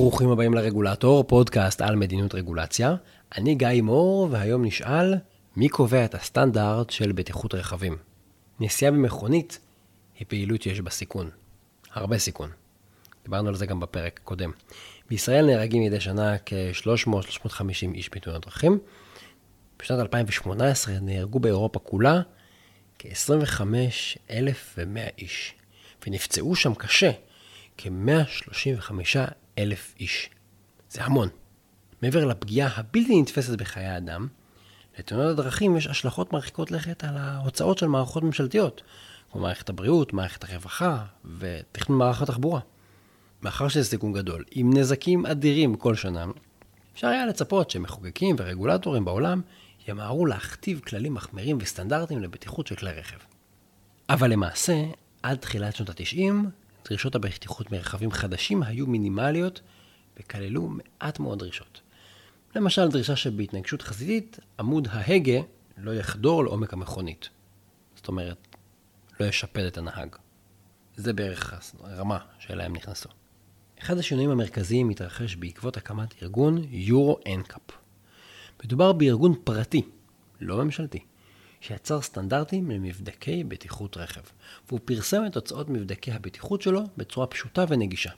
ברוכים הבאים לרגולטור, פודקאסט על מדיניות רגולציה. אני גיא מור, והיום נשאל מי קובע את הסטנדרט של בטיחות רכבים. נסיעה במכונית היא פעילות שיש בה סיכון. הרבה סיכון. דיברנו על זה גם בפרק הקודם. בישראל נהרגים מדי שנה כ-300-350 איש בתאונות דרכים. בשנת 2018 נהרגו באירופה כולה כ-25,100 איש, ונפצעו שם קשה כ-135 אלף איש. זה המון. מעבר לפגיעה הבלתי נתפסת בחיי אדם, לתאונות הדרכים יש השלכות מרחיקות לכת על ההוצאות של מערכות ממשלתיות, כמו מערכת הבריאות, מערכת הרווחה ותכנון מערך התחבורה. מאחר שזה סיכון גדול, עם נזקים אדירים כל שנה, אפשר היה לצפות שמחוקקים ורגולטורים בעולם ימהרו להכתיב כללים מחמירים וסטנדרטים לבטיחות של כלי רכב. אבל למעשה, עד תחילת שנות ה-90, דרישות הבטיחות מרכבים חדשים היו מינימליות וכללו מעט מאוד דרישות. למשל, דרישה שבהתנגשות חזיתית, עמוד ההגה לא יחדור לעומק המכונית. זאת אומרת, לא ישפד את הנהג. זה בערך הרמה שאליה הם נכנסו. אחד השינויים המרכזיים מתרחש בעקבות הקמת ארגון יורו אנקאפ. מדובר בארגון פרטי, לא ממשלתי, שיצר סטנדרטים למבדקי בטיחות רכב, והוא פרסם את תוצאות מבדקי הבטיחות שלו בצורה פשוטה ונגישה.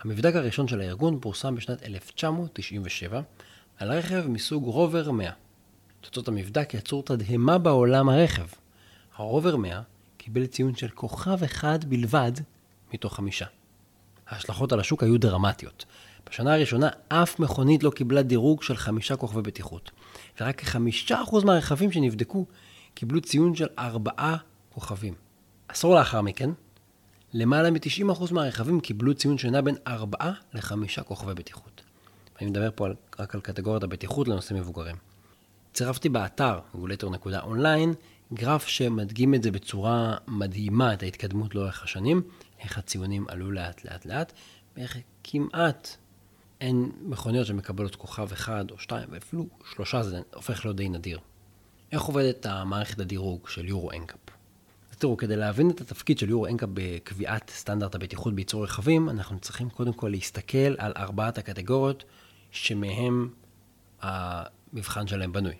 המבדק הראשון של הארגון פורסם בשנת 1997 על רכב מסוג רובר 100. תוצאות המבדק יצרו תדהמה בעולם הרכב. הרובר 100 קיבל ציון של כוכב אחד בלבד מתוך חמישה. ההשלכות על השוק היו דרמטיות. בשנה הראשונה אף מכונית לא קיבלה דירוג של חמישה כוכבי בטיחות, ורק כחמישה אחוז מהרכבים שנבדקו קיבלו ציון של ארבעה כוכבים. עשור לאחר מכן, למעלה מ-90% מהרכבים קיבלו ציון שנע בין ארבעה לחמישה כוכבי בטיחות. אני מדבר פה על, רק על קטגוריית הבטיחות לנושאים מבוגרים. צירפתי באתר regulator.online גרף שמדגים את זה בצורה מדהימה, את ההתקדמות לאורך השנים, איך הציונים עלו לאט לאט לאט, ואיך כמעט אין מכוניות שמקבלות כוכב אחד או שתיים, ואפילו שלושה זה הופך להיות די נדיר. איך עובדת המערכת הדירוג של Euro NCAP? אז תראו, כדי להבין את התפקיד של Euro NCAP בקביעת סטנדרט הבטיחות בייצור רכבים, אנחנו צריכים קודם כל להסתכל על ארבעת הקטגוריות שמהם המבחן שלהם בנוי.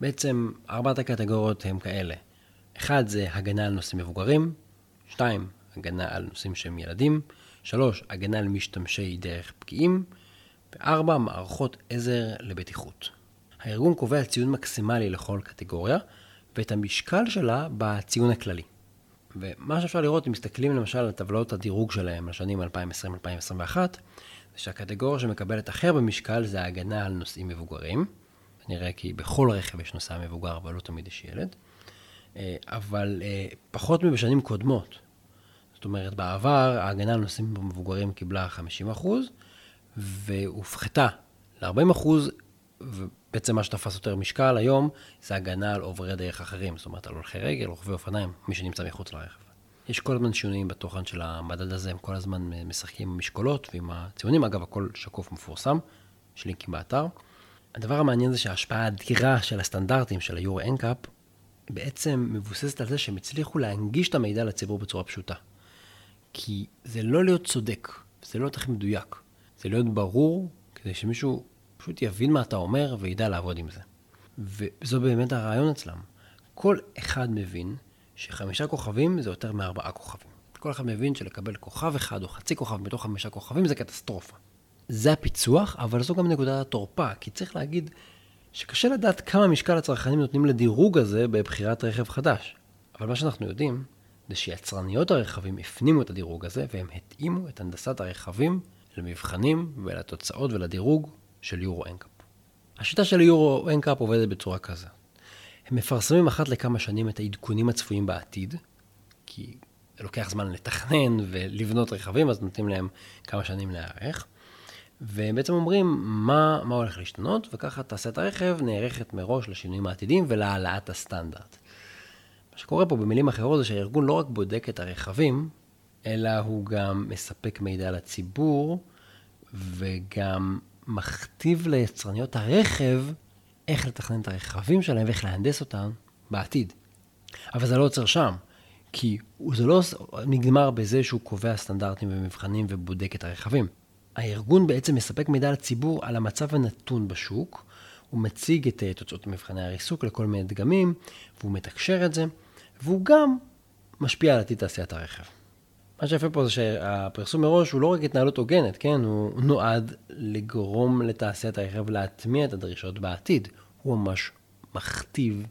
בעצם ארבעת הקטגוריות הם כאלה. אחד זה הגנה על נוסעים מבוגרים, שתיים, הגנה על נושאים שהם ילדים, שלוש, הגנה על משתמשי דרך פגיעים, וארבע, מערכות עזר לבטיחות. הארגון קובע ציון מקסימלי לכל קטגוריה, ואת המשקל שלה בציון הכללי. ומה שאפשר לראות, אם מסתכלים למשל על טבלאות הדירוג שלהם לשנים 2020-2021, זה שהקטגוריה שמקבלת הכי הרבה משקל זה ההגנה על נוסעים מבוגרים. נראה כי בכל רכב יש נוסע מבוגר, אבל לא תמיד יש ילד. אה, אבל אה, פחות מבשנים קודמות. זאת אומרת, בעבר ההגנה על נוסעים מבוגרים קיבלה 50%, והופחתה ל-40%, ובעצם מה שתפס יותר משקל היום, זה הגנה על עוברי דרך אחרים, זאת אומרת, על הולכי רגל, רוכבי אופניים, מי שנמצא מחוץ לרכב. יש כל הזמן שינויים בתוכן של המדד הזה, הם כל הזמן משחקים עם המשקולות ועם הציונים. אגב, הכל שקוף ומפורסם, יש לינקים באתר. הדבר המעניין זה שההשפעה האדירה של הסטנדרטים של היורו אנקאפ, בעצם מבוססת על זה שהם הצליחו להנגיש את המידע לציבור בצורה פשוטה. כי זה לא להיות צודק, זה לא להיות הכי מדויק. זה להיות ברור, כדי שמישהו פשוט יבין מה אתה אומר וידע לעבוד עם זה. וזו באמת הרעיון אצלם. כל אחד מבין שחמישה כוכבים זה יותר מארבעה כוכבים. כל אחד מבין שלקבל כוכב אחד או חצי כוכב מתוך חמישה כוכבים זה קטסטרופה. זה הפיצוח, אבל זו גם נקודת התורפה, כי צריך להגיד שקשה לדעת כמה משקל הצרכנים נותנים לדירוג הזה בבחירת רכב חדש. אבל מה שאנחנו יודעים, זה שיצרניות הרכבים הפנימו את הדירוג הזה, והם התאימו את הנדסת הרכבים למבחנים ולתוצאות ולדירוג של Euro NCAP. השיטה של Euro NCAP עובדת בצורה כזאת. הם מפרסמים אחת לכמה שנים את העדכונים הצפויים בעתיד, כי זה לוקח זמן לתכנן ולבנות רכבים, אז נותנים להם כמה שנים להיערך. והם בעצם אומרים מה, מה הולך להשתנות, וככה תעשיית הרכב נערכת מראש לשינויים העתידיים ולהעלאת הסטנדרט. מה שקורה פה במילים אחרות זה שהארגון לא רק בודק את הרכבים, אלא הוא גם מספק מידע לציבור, וגם מכתיב ליצרניות הרכב איך לתכנן את הרכבים שלהם ואיך להנדס אותם בעתיד. אבל זה לא עוצר שם, כי זה לא נגמר בזה שהוא קובע סטנדרטים ומבחנים ובודק את הרכבים. הארגון בעצם מספק מידע לציבור על המצב הנתון בשוק, הוא מציג את אה, תוצאות מבחני הריסוק לכל מיני דגמים, והוא מתקשר את זה, והוא גם משפיע על עתיד תעשיית הרכב. מה שיפה פה זה שהפרסום מראש הוא לא רק התנהלות הוגנת, כן? הוא נועד לגרום לתעשיית הרכב להטמיע את הדרישות בעתיד. הוא ממש מכתיב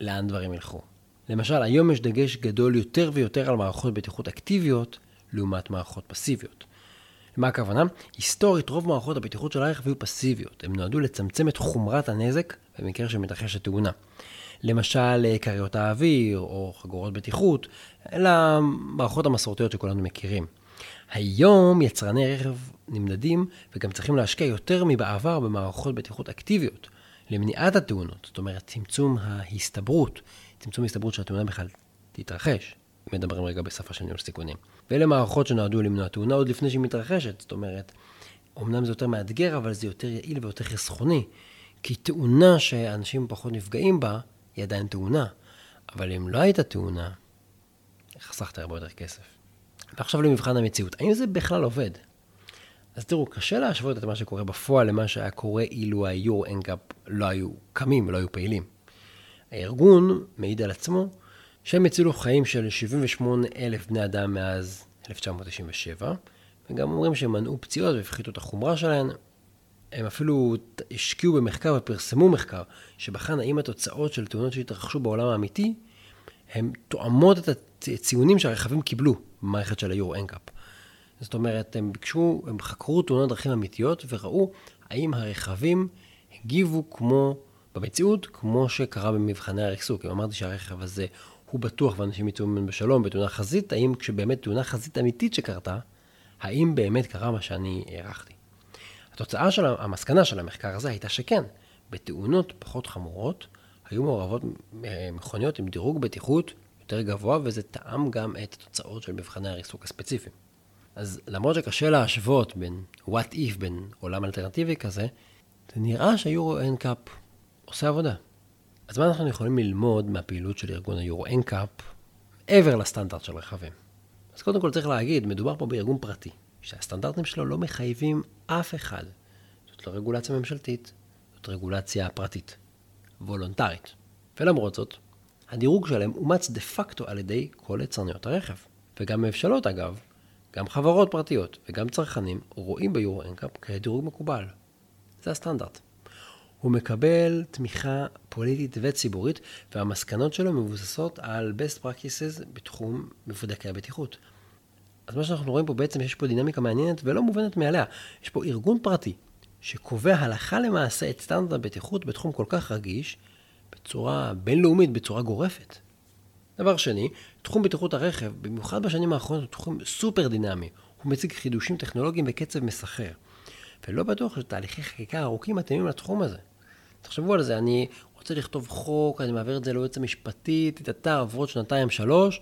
לאן דברים ילכו. למשל, היום יש דגש גדול יותר ויותר על מערכות בטיחות אקטיביות לעומת מערכות פסיביות. למה הכוונה? היסטורית, רוב מערכות הבטיחות של הרכב היו פסיביות. הן נועדו לצמצם את חומרת הנזק במקרה שמתרחשת תאונה. למשל, כריות האוויר או חגורות בטיחות, אלה המערכות המסורתיות שכולנו מכירים. היום יצרני רכב נמדדים וגם צריכים להשקיע יותר מבעבר במערכות בטיחות אקטיביות למניעת התאונות, זאת אומרת צמצום ההסתברות, צמצום ההסתברות שהתאונה בכלל תתרחש. מדברים רגע בשפה של ניהול סיכונים. ואלה מערכות שנועדו למנוע תאונה עוד לפני שהיא מתרחשת, זאת אומרת, אמנם זה יותר מאתגר, אבל זה יותר יעיל ויותר חסכוני. כי תאונה שאנשים פחות נפגעים בה, היא עדיין תאונה. אבל אם לא הייתה תאונה, חסכת הרבה יותר כסף. ועכשיו למבחן המציאות, האם זה בכלל עובד? אז תראו, קשה להשוות את מה שקורה בפועל למה שהיה קורה אילו היורו אנקאפ לא היו קמים ולא היו פעילים. הארגון מעיד על עצמו שהם הצילו חיים של 78 אלף בני אדם מאז 1997, וגם אומרים שהם מנעו פציעות והפחיתו את החומרה שלהן. הם אפילו השקיעו במחקר ופרסמו מחקר שבחן האם התוצאות של תאונות שהתרחשו בעולם האמיתי, הן תואמות את הציונים שהרכבים קיבלו במערכת של היורו אנקאפ. זאת אומרת, הם ביקשו, הם חקרו תאונות דרכים אמיתיות וראו האם הרכבים הגיבו כמו, במציאות, כמו שקרה במבחני הריסוק. אם אמרתי שהרכב הזה הוא בטוח ואנשים יצאו ממנו בשלום בתאונה חזית, האם כשבאמת תאונה חזית אמיתית שקרתה, האם באמת קרה מה שאני הערכתי. התוצאה של המסקנה של המחקר הזה הייתה שכן, בתאונות פחות חמורות, היו מעורבות אה, מכוניות עם דירוג בטיחות יותר גבוה, וזה תאם גם את התוצאות של מבחני הריסוק הספציפיים. אז למרות שקשה להשוות בין what if, בין עולם אלטרנטיבי כזה, זה נראה שה Euro NCAP עושה עבודה. אז מה אנחנו יכולים ללמוד מהפעילות של ארגון ה Euro NCAP מעבר לסטנדרט של רכבים? אז קודם כל צריך להגיד, מדובר פה בארגון פרטי, שהסטנדרטים שלו לא מחייבים אף אחד. זאת לא רגולציה ממשלתית, זאת רגולציה פרטית, וולונטרית. ולמרות זאת, הדירוג שלהם אומץ דה פקטו על ידי כל יצרניות הרכב. וגם ממשלות אגב, גם חברות פרטיות וגם צרכנים רואים ב Euro NCAP כדירוג מקובל. זה הסטנדרט. הוא מקבל תמיכה פוליטית וציבורית, והמסקנות שלו מבוססות על best practices בתחום מבדקי הבטיחות. אז מה שאנחנו רואים פה בעצם, יש פה דינמיקה מעניינת ולא מובנת מאליה. יש פה ארגון פרטי שקובע הלכה למעשה את סטנדרט הבטיחות בתחום כל כך רגיש, בצורה בינלאומית, בצורה גורפת. דבר שני, תחום בטיחות הרכב, במיוחד בשנים האחרונות, הוא תחום סופר דינמי. הוא מציג חידושים טכנולוגיים בקצב מסחרר. ולא בטוח שתהליכי חקיקה ארוכים מתאימים לתחום הזה. תחשבו על זה, אני רוצה לכתוב חוק, אני מעביר את זה ליועץ המשפטי, תתתה, עברות שנתיים, שלוש,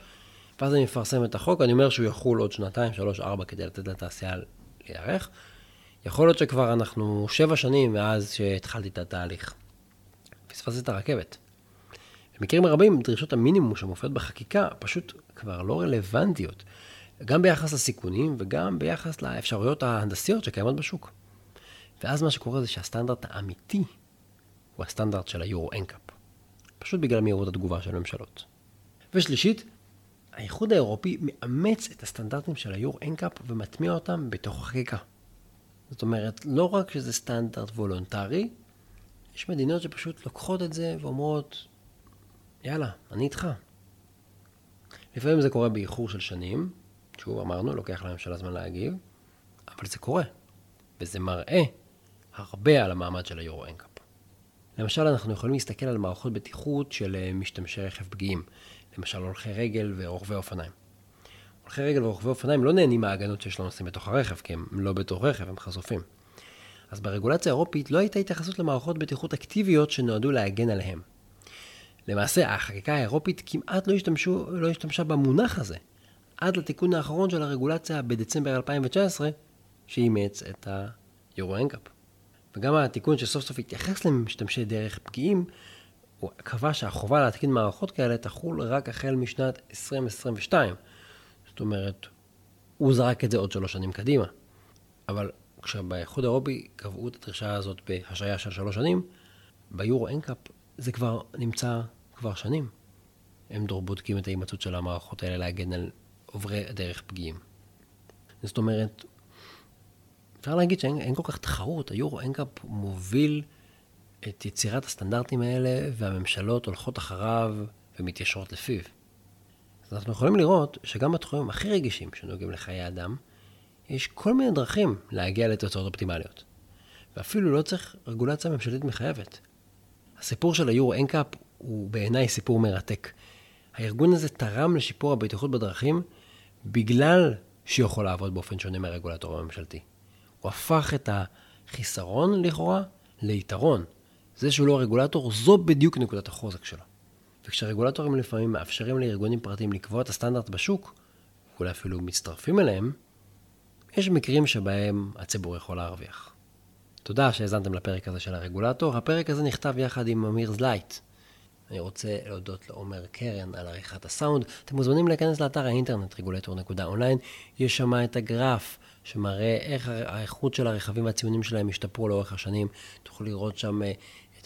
ואז אני מפרסם את החוק, אני אומר שהוא יחול עוד שנתיים, שלוש, ארבע, כדי לתת לתעשייה להיערך. יכול להיות שכבר אנחנו שבע שנים מאז שהתחלתי את התהליך. פספסתי את הרכבת. במקרים רבים, דרישות המינימום שמופיעות בחקיקה פשוט כבר לא רלוונטיות, גם ביחס לסיכונים וגם ביחס לאפשרויות ההנדסיות שקיימות בשוק. ואז מה שקורה זה שהסטנדרט האמיתי הוא הסטנדרט של היורו אנקאפ. פשוט בגלל מהירות התגובה של ממשלות. ושלישית, האיחוד האירופי מאמץ את הסטנדרטים של היורו אנקאפ ומטמיע אותם בתוך החקיקה. זאת אומרת, לא רק שזה סטנדרט וולונטרי, יש מדינות שפשוט לוקחות את זה ואומרות, יאללה, אני איתך. לפעמים זה קורה באיחור של שנים, שוב אמרנו, לוקח לממשלה זמן להגיב, אבל זה קורה, וזה מראה הרבה על המעמד של היורו אנקאפ. למשל, אנחנו יכולים להסתכל על מערכות בטיחות של אה, משתמשי רכב פגיעים, למשל הולכי רגל ורוכבי אופניים. הולכי רגל ורוכבי אופניים לא נהנים מההגנות שיש לנוסעים בתוך הרכב, כי הם לא בתוך רכב, הם חשופים. אז ברגולציה האירופית לא הייתה התייחסות למערכות בטיחות אקטיביות שנועדו להגן עליהם. למעשה, החקיקה האירופית כמעט לא, השתמשו, לא השתמשה במונח הזה, עד לתיקון האחרון של הרגולציה בדצמבר 2019, שאימץ את היורו אנקאפ. וגם התיקון שסוף סוף התייחס למשתמשי דרך פגיעים, הוא קבע שהחובה להתקין מערכות כאלה תחול רק החל משנת 2022. זאת אומרת, הוא זרק את זה עוד שלוש שנים קדימה. אבל כשבאיחוד האירופי קבעו את הדרישה הזאת בהשעיה של שלוש שנים, ביורו אנקאפ זה כבר נמצא כבר שנים. הם כבר בודקים את ההימצאות של המערכות האלה להגן על עוברי דרך פגיעים. זאת אומרת, אפשר להגיד שאין כל כך תחרות, היורו אנקאפ מוביל את יצירת הסטנדרטים האלה, והממשלות הולכות אחריו ומתיישרות לפיו. אז אנחנו יכולים לראות שגם בתחומים הכי רגישים שנוגעים לחיי אדם, יש כל מיני דרכים להגיע לתוצאות אופטימליות. ואפילו לא צריך רגולציה ממשלתית מחייבת. הסיפור של היורו אנקאפ הוא בעיניי סיפור מרתק. הארגון הזה תרם לשיפור הבטיחות בדרכים בגלל שהוא יכול לעבוד באופן שונה מהרגולטור הממשלתי. הוא הפך את החיסרון לכאורה ליתרון. זה שהוא לא הרגולטור, זו בדיוק נקודת החוזק שלו. וכשרגולטורים לפעמים מאפשרים לארגונים פרטיים לקבוע את הסטנדרט בשוק, ואולי אפילו מצטרפים אליהם, יש מקרים שבהם הציבור יכול להרוויח. תודה שהאזנתם לפרק הזה של הרגולטור. הפרק הזה נכתב יחד עם אמיר זלייט. אני רוצה להודות לעומר קרן על עריכת הסאונד. אתם מוזמנים להיכנס לאתר האינטרנט רגולטור.אונליין. יש שם את הגרף שמראה איך האיכות של הרכבים והציונים שלהם השתפרו לאורך השנים. תוכלו לראות שם אה,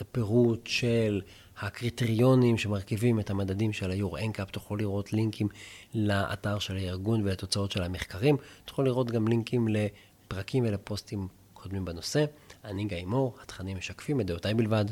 את הפירוט של הקריטריונים שמרכיבים את המדדים של היורו אנקאפ. תוכלו לראות לינקים לאתר של הארגון ולתוצאות של המחקרים. תוכלו לראות גם לינקים לפרקים ולפוסטים קודמים בנושא. אני גיא מור, התכנים משקפים את דעותיי בלבד.